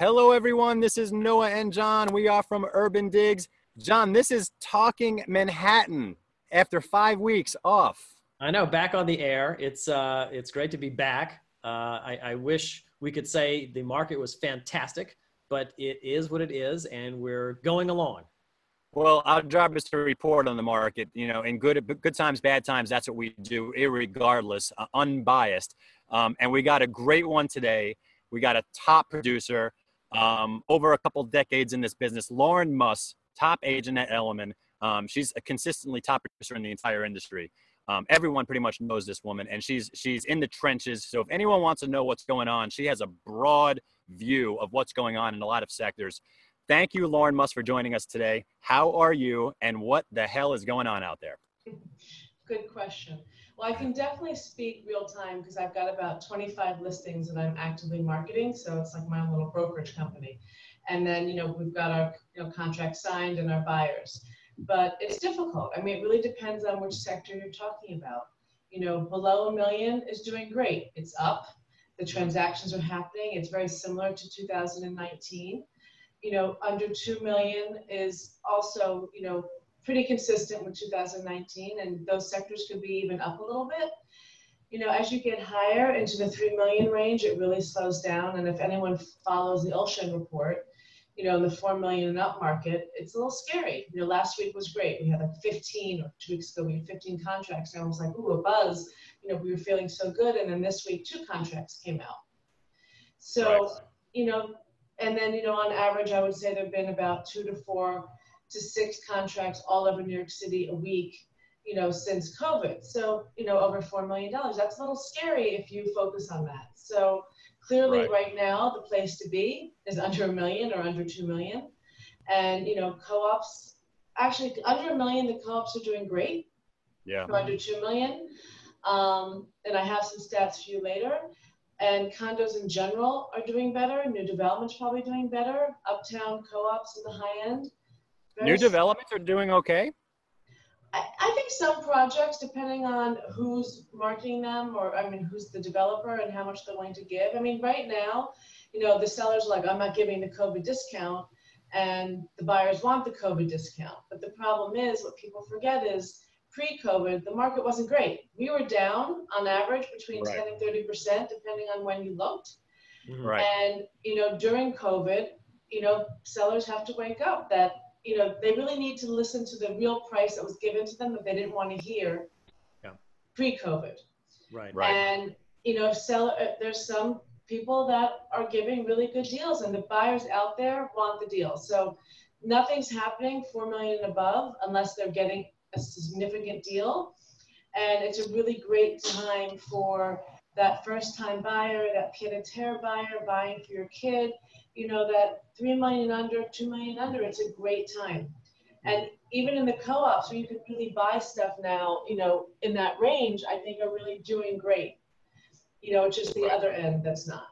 Hello, everyone. This is Noah and John. We are from Urban Digs. John, this is Talking Manhattan after five weeks off. I know, back on the air. It's uh, it's great to be back. Uh, I, I wish we could say the market was fantastic, but it is what it is, and we're going along. Well, our job is to report on the market. You know, in good good times, bad times. That's what we do, irregardless, uh, unbiased. Um, and we got a great one today. We got a top producer, um, over a couple decades in this business, Lauren Muss, top agent at Elliman. Um, she's a consistently top producer in the entire industry. Um, everyone pretty much knows this woman, and she's she's in the trenches. So if anyone wants to know what's going on, she has a broad view of what's going on in a lot of sectors. Thank you, Lauren Muss, for joining us today. How are you, and what the hell is going on out there? Good question. Well, I can definitely speak real time because I've got about 25 listings that I'm actively marketing. So it's like my own little brokerage company. And then, you know, we've got our you know, contract signed and our buyers. But it's difficult. I mean, it really depends on which sector you're talking about. You know, below a million is doing great. It's up. The transactions are happening. It's very similar to 2019 you know, under 2 million is also, you know, pretty consistent with 2019 and those sectors could be even up a little bit. You know, as you get higher into the 3 million range, it really slows down. And if anyone follows the Olshan report, you know, in the 4 million and up market, it's a little scary. You know, last week was great. We had like 15 or two weeks ago, we had 15 contracts. And I was like, ooh, a buzz. You know, we were feeling so good. And then this week, two contracts came out. So, right. you know, and then, you know, on average, I would say there have been about two to four to six contracts all over New York City a week, you know, since COVID. So, you know, over $4 million. That's a little scary if you focus on that. So clearly right, right now, the place to be is under a million or under 2 million. And, you know, co-ops, actually under a million, the co-ops are doing great. Yeah. Under 2 million. Um, and I have some stats for you later and condos in general are doing better. New developments probably doing better. Uptown co-ops at the high end. New developments are doing okay. I, I think some projects, depending on who's marketing them, or I mean, who's the developer and how much they're willing to give. I mean, right now, you know, the sellers are like, I'm not giving the COVID discount, and the buyers want the COVID discount. But the problem is, what people forget is pre-COVID, the market wasn't great. We were down on average between right. 10 and 30 percent, depending on when you looked. Right. And you know, during COVID, you know, sellers have to wake up that you know they really need to listen to the real price that was given to them that they didn't want to hear yeah. pre-COVID. Right. Right. And you know, seller, uh, there's some people that are giving really good deals, and the buyers out there want the deal. So nothing's happening four million and above unless they're getting a significant deal. And it's a really great time for that first time buyer, that pied a terre buyer buying for your kid, you know, that three million under, two million under, it's a great time. And even in the co-ops where you can really buy stuff now, you know, in that range, I think are really doing great. You know, it's just the other end that's not.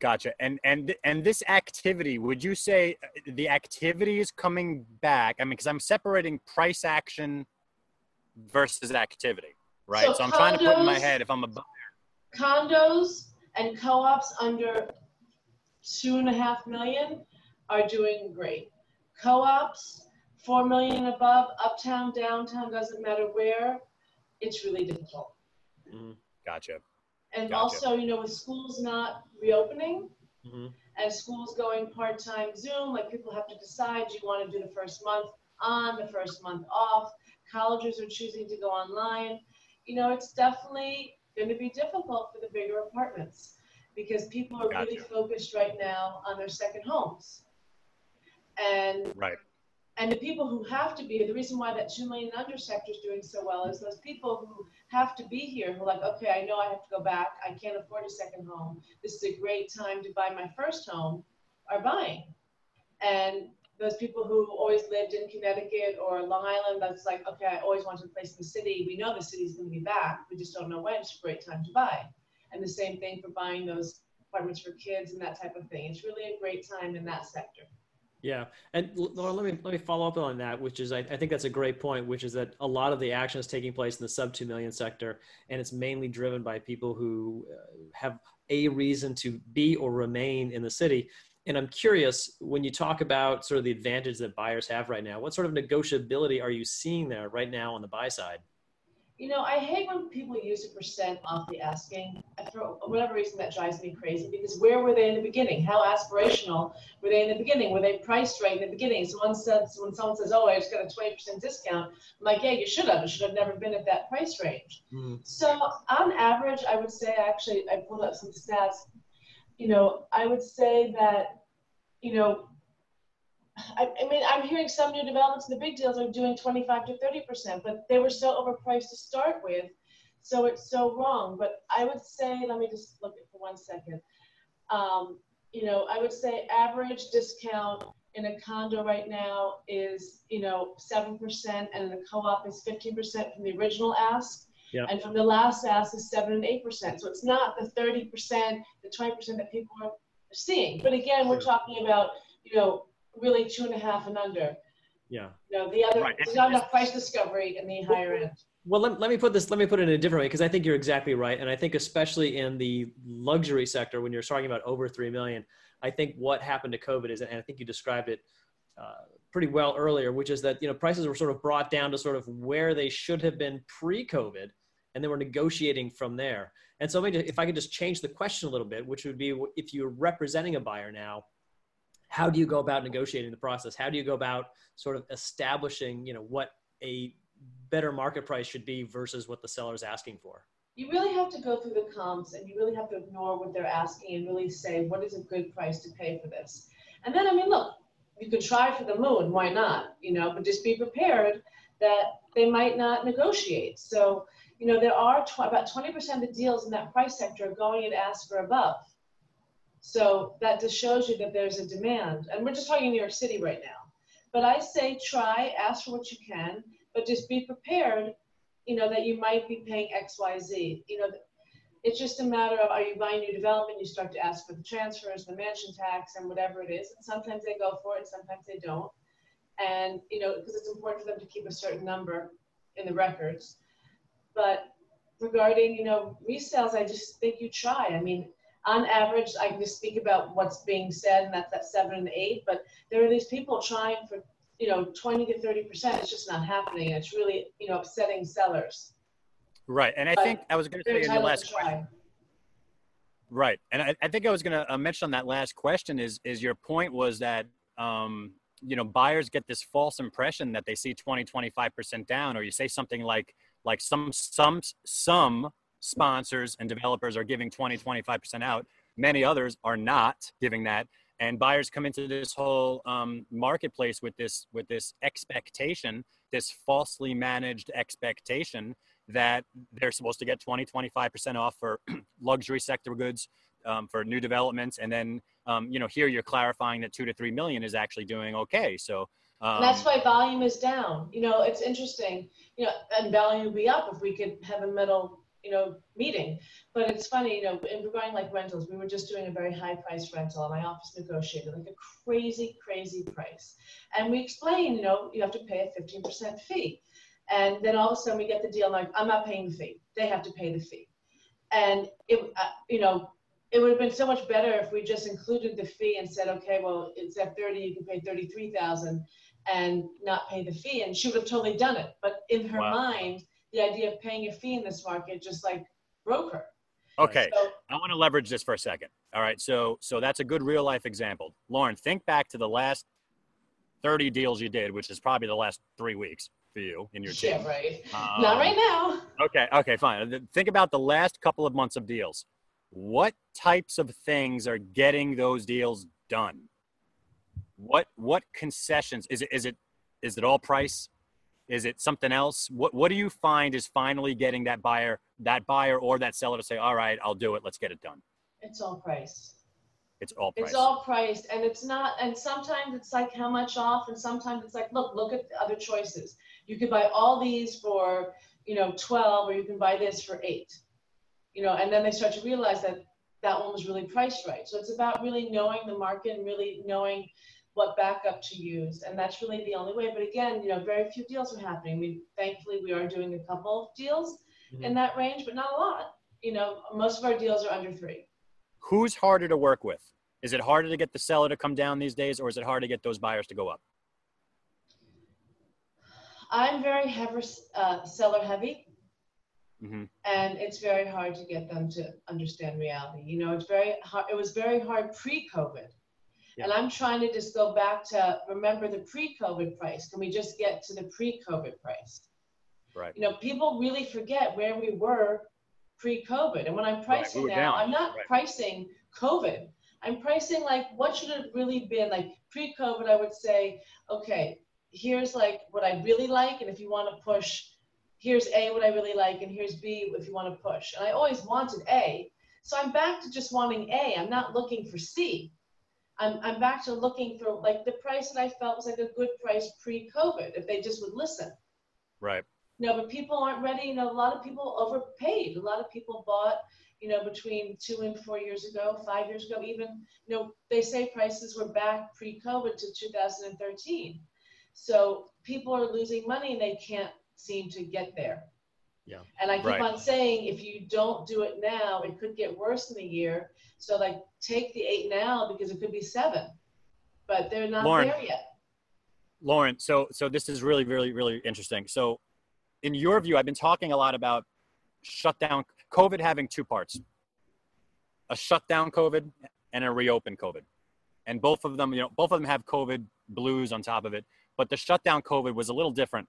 Gotcha. And and and this activity, would you say uh, the activity is coming back? I mean, because I'm separating price action versus activity, right? So, so I'm condos, trying to put in my head if I'm a buyer. Condos and co-ops under two and a half million are doing great. Co-ops, four million above, uptown, downtown, doesn't matter where, it's really difficult. Mm-hmm. Gotcha. And gotcha. also, you know, with schools not reopening mm-hmm. and schools going part time Zoom, like people have to decide do you want to do the first month on, the first month off? Colleges are choosing to go online. You know, it's definitely going to be difficult for the bigger apartments because people are gotcha. really focused right now on their second homes. And right and the people who have to be, the reason why that 2 million under sector is doing so well is those people who have to be here, who are like, okay, I know I have to go back. I can't afford a second home. This is a great time to buy my first home, are buying. And those people who always lived in Connecticut or Long Island, that's like, okay, I always wanted a place in the city. We know the city's going to be back. We just don't know when. It's a great time to buy. And the same thing for buying those apartments for kids and that type of thing. It's really a great time in that sector. Yeah, and Laura, let me let me follow up on that, which is I, I, think that's a great point, which is that a lot of the action is taking place in the sub two million sector, and it's mainly driven by people who uh, have a reason to be or remain in the city. And I'm curious when you talk about sort of the advantage that buyers have right now, what sort of negotiability are you seeing there right now on the buy side? You know, I hate when people use a percent off the asking. For whatever reason, that drives me crazy because where were they in the beginning? How aspirational were they in the beginning? Were they priced right in the beginning? So one says, when someone says, "Oh, I just got a 20% discount," I'm like, "Yeah, you should have. You should have never been at that price range." Mm. So on average, I would say, actually, I pulled up some stats. You know, I would say that, you know, I, I, mean, I'm hearing some new developments. The big deals are doing 25 to 30 percent, but they were so overpriced to start with, so it's so wrong. But I would say, let me just look at for one second. Um, you know, I would say average discount in a condo right now is, you know, seven percent, and in a co-op is 15 percent from the original ask. Yep. And from the last ask is seven and eight percent. So it's not the 30 percent, the 20 percent that people are seeing. But again, we're talking about, you know, really two and a half and under. Yeah. You know, the other, right. there's not enough price discovery in the higher end. Well, let, let me put this, let me put it in a different way, because I think you're exactly right. And I think especially in the luxury sector, when you're talking about over 3 million, I think what happened to COVID is, and I think you described it uh, pretty well earlier, which is that, you know, prices were sort of brought down to sort of where they should have been pre-COVID, and then we're negotiating from there. And so maybe if I could just change the question a little bit, which would be if you're representing a buyer now, how do you go about negotiating the process? How do you go about sort of establishing, you know, what a better market price should be versus what the seller is asking for? You really have to go through the comps and you really have to ignore what they're asking and really say, what is a good price to pay for this? And then, I mean, look, you could try for the moon, why not? You know, but just be prepared that they might not negotiate. So, you know, there are tw- about 20% of the deals in that price sector are going at ask or above. So that just shows you that there's a demand. And we're just talking New York City right now. But I say try, ask for what you can, but just be prepared, you know, that you might be paying X, Y, Z. You know, it's just a matter of are you buying new development? You start to ask for the transfers, the mansion tax, and whatever it is. And sometimes they go for it, sometimes they don't. And you know, because it's important for them to keep a certain number in the records. But regarding you know resales, I just think you try. I mean, on average, I can just speak about what's being said, and that's that seven and eight. But there are these people trying for, you know, 20 to 30 percent. It's just not happening. It's really, you know, upsetting sellers. Right, and I but think I was going to say in your last question. Right, and I, I think I was going to uh, mention on that last question is is your point was that um, you know buyers get this false impression that they see 20 25 percent down, or you say something like like some some some sponsors and developers are giving 20, 25% out. Many others are not giving that. And buyers come into this whole um, marketplace with this with this expectation, this falsely managed expectation that they're supposed to get 20, 25% off for luxury sector goods, um, for new developments. And then, um, you know, here you're clarifying that two to three million is actually doing okay. So um, that's why volume is down. You know, it's interesting. You know, and volume would be up if we could have a middle you know, meeting. But it's funny, you know, in regarding like rentals, we were just doing a very high price rental, and my office negotiated like a crazy, crazy price. And we explained, you know, you have to pay a 15% fee. And then all of a sudden we get the deal, like, I'm not paying the fee. They have to pay the fee. And it, uh, you know, it would have been so much better if we just included the fee and said, okay, well, it's at 30, you can pay 33,000 and not pay the fee. And she would have totally done it. But in her wow. mind, the idea of paying a fee in this market just like broke her. Okay, so, I want to leverage this for a second. All right, so so that's a good real life example. Lauren, think back to the last 30 deals you did, which is probably the last three weeks for you in your team. Yeah, right. Um, Not right now. Okay, okay, fine. Think about the last couple of months of deals. What types of things are getting those deals done? What what concessions is it? Is it is it all price? Is it something else? What What do you find is finally getting that buyer, that buyer or that seller to say, "All right, I'll do it. Let's get it done." It's all price. It's all price. It's all priced, and it's not. And sometimes it's like how much off, and sometimes it's like, look, look at the other choices. You could buy all these for, you know, twelve, or you can buy this for eight. You know, and then they start to realize that that one was really priced right. So it's about really knowing the market and really knowing what backup to use. And that's really the only way. But again, you know, very few deals are happening. I mean, thankfully, we are doing a couple of deals mm-hmm. in that range, but not a lot. You know, most of our deals are under three. Who's harder to work with? Is it harder to get the seller to come down these days, or is it hard to get those buyers to go up? I'm very heavy, uh, seller heavy. Mm-hmm. And it's very hard to get them to understand reality. You know, it's very hard. It was very hard pre-COVID yeah. And I'm trying to just go back to remember the pre-COVID price. Can we just get to the pre-COVID price? Right. You know, people really forget where we were pre-COVID. And when I'm pricing right. we now, down. I'm not right. pricing COVID. I'm pricing like what should it really been like pre-COVID. I would say, okay, here's like what I really like, and if you want to push, here's A what I really like, and here's B if you want to push. And I always wanted A, so I'm back to just wanting A. I'm not looking for C. I'm, I'm back to looking for like the price that I felt was like a good price pre-COVID if they just would listen. Right. No, but people aren't ready. You know, a lot of people overpaid. A lot of people bought, you know, between two and four years ago, five years ago, even, you know, they say prices were back pre-COVID to 2013. So people are losing money and they can't seem to get there. Yeah. And I keep right. on saying, if you don't do it now, it could get worse in a year. So like, take the eight now because it could be seven, but they're not Lauren, there yet. Lauren, so so this is really really really interesting. So, in your view, I've been talking a lot about shutdown COVID having two parts: a shutdown COVID and a reopen COVID, and both of them, you know, both of them have COVID blues on top of it. But the shutdown COVID was a little different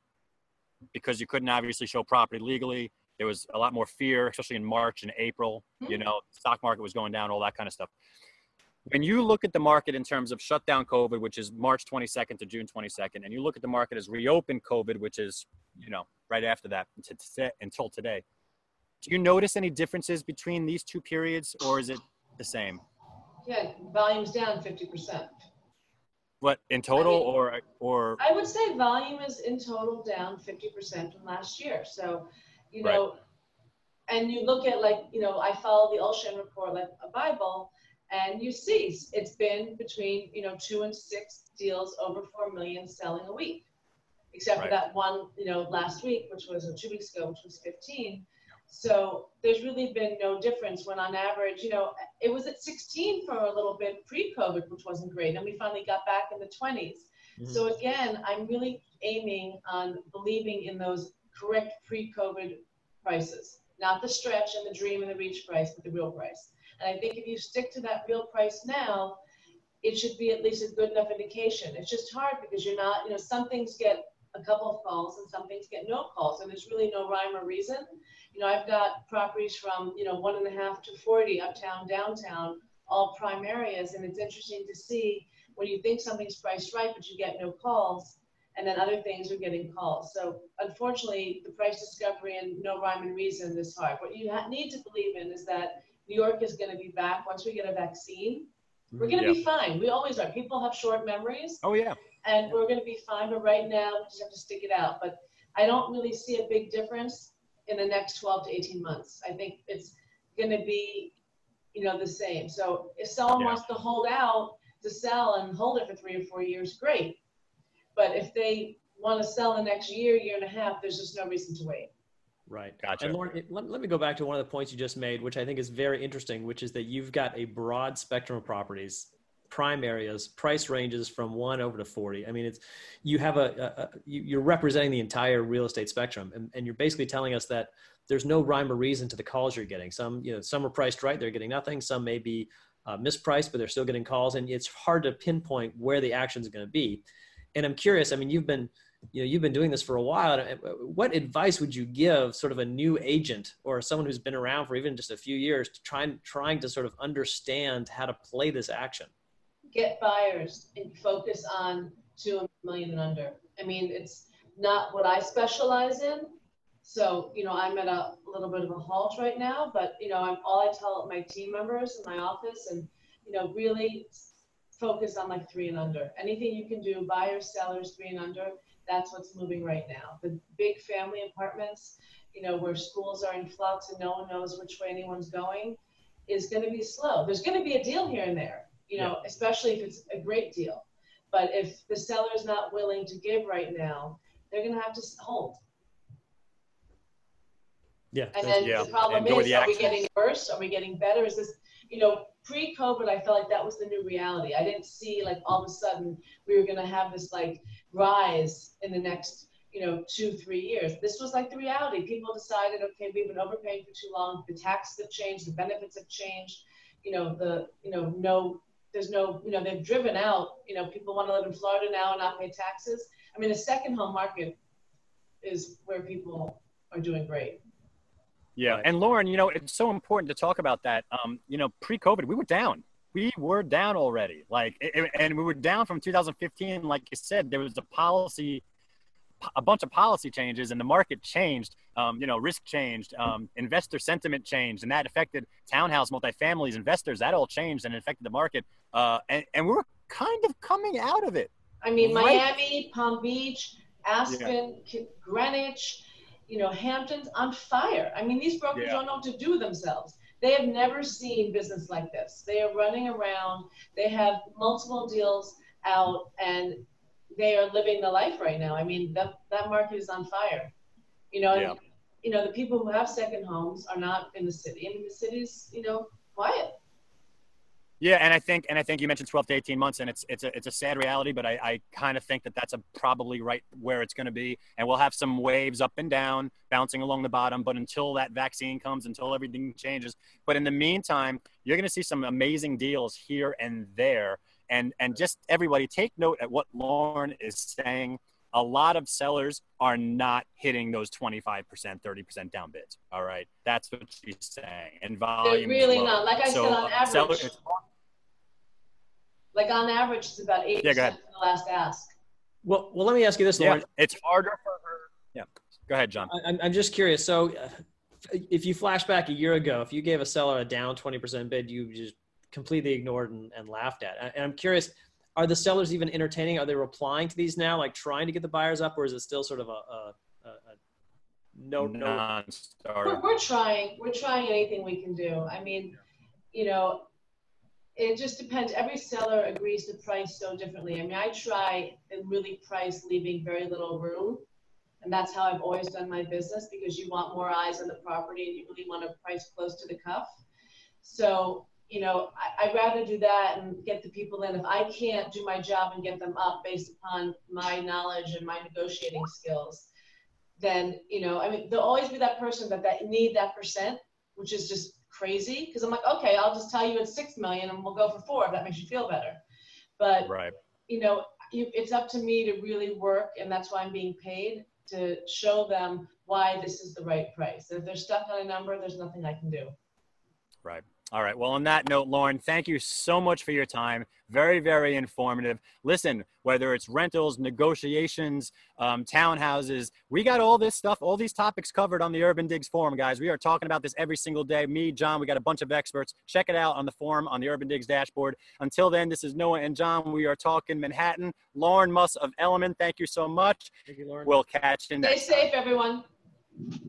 because you couldn't obviously show property legally. There was a lot more fear, especially in March and April. Mm-hmm. You know, stock market was going down, all that kind of stuff. When you look at the market in terms of shutdown COVID, which is March 22nd to June 22nd, and you look at the market as reopen COVID, which is, you know, right after that until today, do you notice any differences between these two periods or is it the same? Yeah, volume's down 50%. What in total, I mean, or or? I would say volume is in total down fifty percent from last year. So, you know, right. and you look at like you know, I follow the Olshan report like a Bible, and you see it's been between you know two and six deals over four million selling a week, except right. for that one you know last week, which was two weeks ago, which was fifteen. So there's really been no difference when on average, you know, it was at 16 for a little bit pre-COVID, which wasn't great. And we finally got back in the 20s. Mm-hmm. So again, I'm really aiming on believing in those correct pre-COVID prices, not the stretch and the dream and the reach price, but the real price. And I think if you stick to that real price now, it should be at least a good enough indication. It's just hard because you're not, you know, some things get a couple of calls and some things get no calls, and there's really no rhyme or reason. You know, I've got properties from, you know, one and a half to 40 uptown, downtown, all prime areas. And it's interesting to see when you think something's priced right, but you get no calls, and then other things are getting calls. So unfortunately, the price discovery and no rhyme and reason is hard. What you ha- need to believe in is that New York is going to be back once we get a vaccine. Mm-hmm. We're going to be fine. We always are. People have short memories. Oh, yeah. And we're going to be fine. But right now, we just have to stick it out. But I don't really see a big difference in the next 12 to 18 months. I think it's going to be, you know, the same. So if someone yeah. wants to hold out to sell and hold it for three or four years, great. But if they want to sell the next year, year and a half, there's just no reason to wait. Right. Gotcha. And Lauren, let, let me go back to one of the points you just made, which I think is very interesting, which is that you've got a broad spectrum of properties prime areas, price ranges from one over to 40. I mean, it's, you have a, a, a you're representing the entire real estate spectrum and, and you're basically telling us that there's no rhyme or reason to the calls you're getting. Some, you know, some are priced right. They're getting nothing. Some may be uh, mispriced, but they're still getting calls and it's hard to pinpoint where the action is going to be. And I'm curious, I mean, you've been, you know, you've been doing this for a while. What advice would you give sort of a new agent or someone who's been around for even just a few years to try trying to sort of understand how to play this action? Get buyers and focus on two million and under. I mean, it's not what I specialize in. So, you know, I'm at a little bit of a halt right now, but, you know, I'm all I tell my team members in my office and, you know, really focus on like three and under. Anything you can do, buyers, sellers, three and under, that's what's moving right now. The big family apartments, you know, where schools are in flux and no one knows which way anyone's going, is going to be slow. There's going to be a deal here and there, you know, yeah. especially if it's a great deal. But if the seller is not willing to give right now, they're going to have to hold. Yeah. And then yeah. the problem And is, the are we getting worse? Are we getting better? Is this, you know, pre-COVID, I felt like that was the new reality. I didn't see like all of a sudden we were going to have this like rise in the next, you know, two, three years. This was like the reality. People decided, okay, we've been overpaying for too long. The taxes have changed. The benefits have changed. You know, the, you know, no, there's no, you know, they've driven out, you know, people want to live in Florida now and not pay taxes. I mean, the second home market is where people are doing great. Yeah, and Lauren, you know, it's so important to talk about that. Um, you know, pre-COVID, we were down. We were down already. Like, it- it- and we were down from 2015. Like you said, there was a policy, a bunch of policy changes, and the market changed. Um, you know, risk changed, um, investor sentiment changed, and that affected townhouse, multifamilies, investors. That all changed and it affected the market. Uh, and, and we're kind of coming out of it. I mean, Right. Miami, Palm Beach, Aspen, K- Greenwich, you know, Hampton's on fire. I mean, these brokers Yeah. don't know what to do themselves. They have never seen business like this. They are running around. They have multiple deals out, and they are living the life right now. I mean, that that market is on fire. You know, and, you know, the people who have second homes are not in the city. I mean, the city's, you know, quiet. Yeah, and I think and I think you mentioned 12 to 18 months, and it's it's a it's a sad reality, but I, I kind of think that that's a probably right where it's going to be, and we'll have some waves up and down, bouncing along the bottom. But until that vaccine comes, until everything changes, but in the meantime, you're going to see some amazing deals here and there, and and just everybody take note at what Lauren is saying. A lot of sellers are not hitting those 25%, 30% down bids. All right, that's what she's saying, and volume. is really low. not. Like I said, on uh, seller- average- Like on average, it's about 8% Yeah, go ahead. the last ask. Well, well, let me ask you this, Lauren. Yeah, it's harder for her. Yeah, go ahead, John. I- I'm, I'm just curious. So, uh, if you flash back a year ago, if you gave a seller a down 20% bid, you just completely ignored and, and laughed at. And I'm curious, are the sellers even entertaining? Are they replying to these now, like trying to get the buyers up, or is it still sort of a, a, a, a no, no? We're, non-starter. we're trying. We're trying anything we can do. I mean, you know, it just depends. Every seller agrees to price so differently. I mean, I try and really price leaving very little room. And that's how I've always done my business because you want more eyes on the property and you really want to price close to the cuff. So, you know, I, I'd rather do that and get the people in. If I can't do my job and get them up based upon my knowledge and my negotiating skills, then, you know, I mean, there'll always be that person that, that need that percent, which is just crazy. Cause I'm like, okay, I'll just tell you it's 6 million and we'll go for four if that makes you feel better. But Right. you know, you, it's up to me to really work, and that's why I'm being paid to show them why this is the right price. If they're stuck on a number, there's nothing I can do. Right. All right. Well, on that note, Lauren, thank you so much for your time. Very, very informative. Listen, whether it's rentals, negotiations, um, townhouses, we got all this stuff, all these topics covered on the Urban Digs forum, guys. We are talking about this every single day. Me, John, we got a bunch of experts. Check it out on the forum on the Urban Digs dashboard. Until then, this is Noah and John. We are talking Manhattan. Lauren Muss of Elliman, thank you so much. Thank you, Lauren. We'll catch you Stay next time. safe, everyone.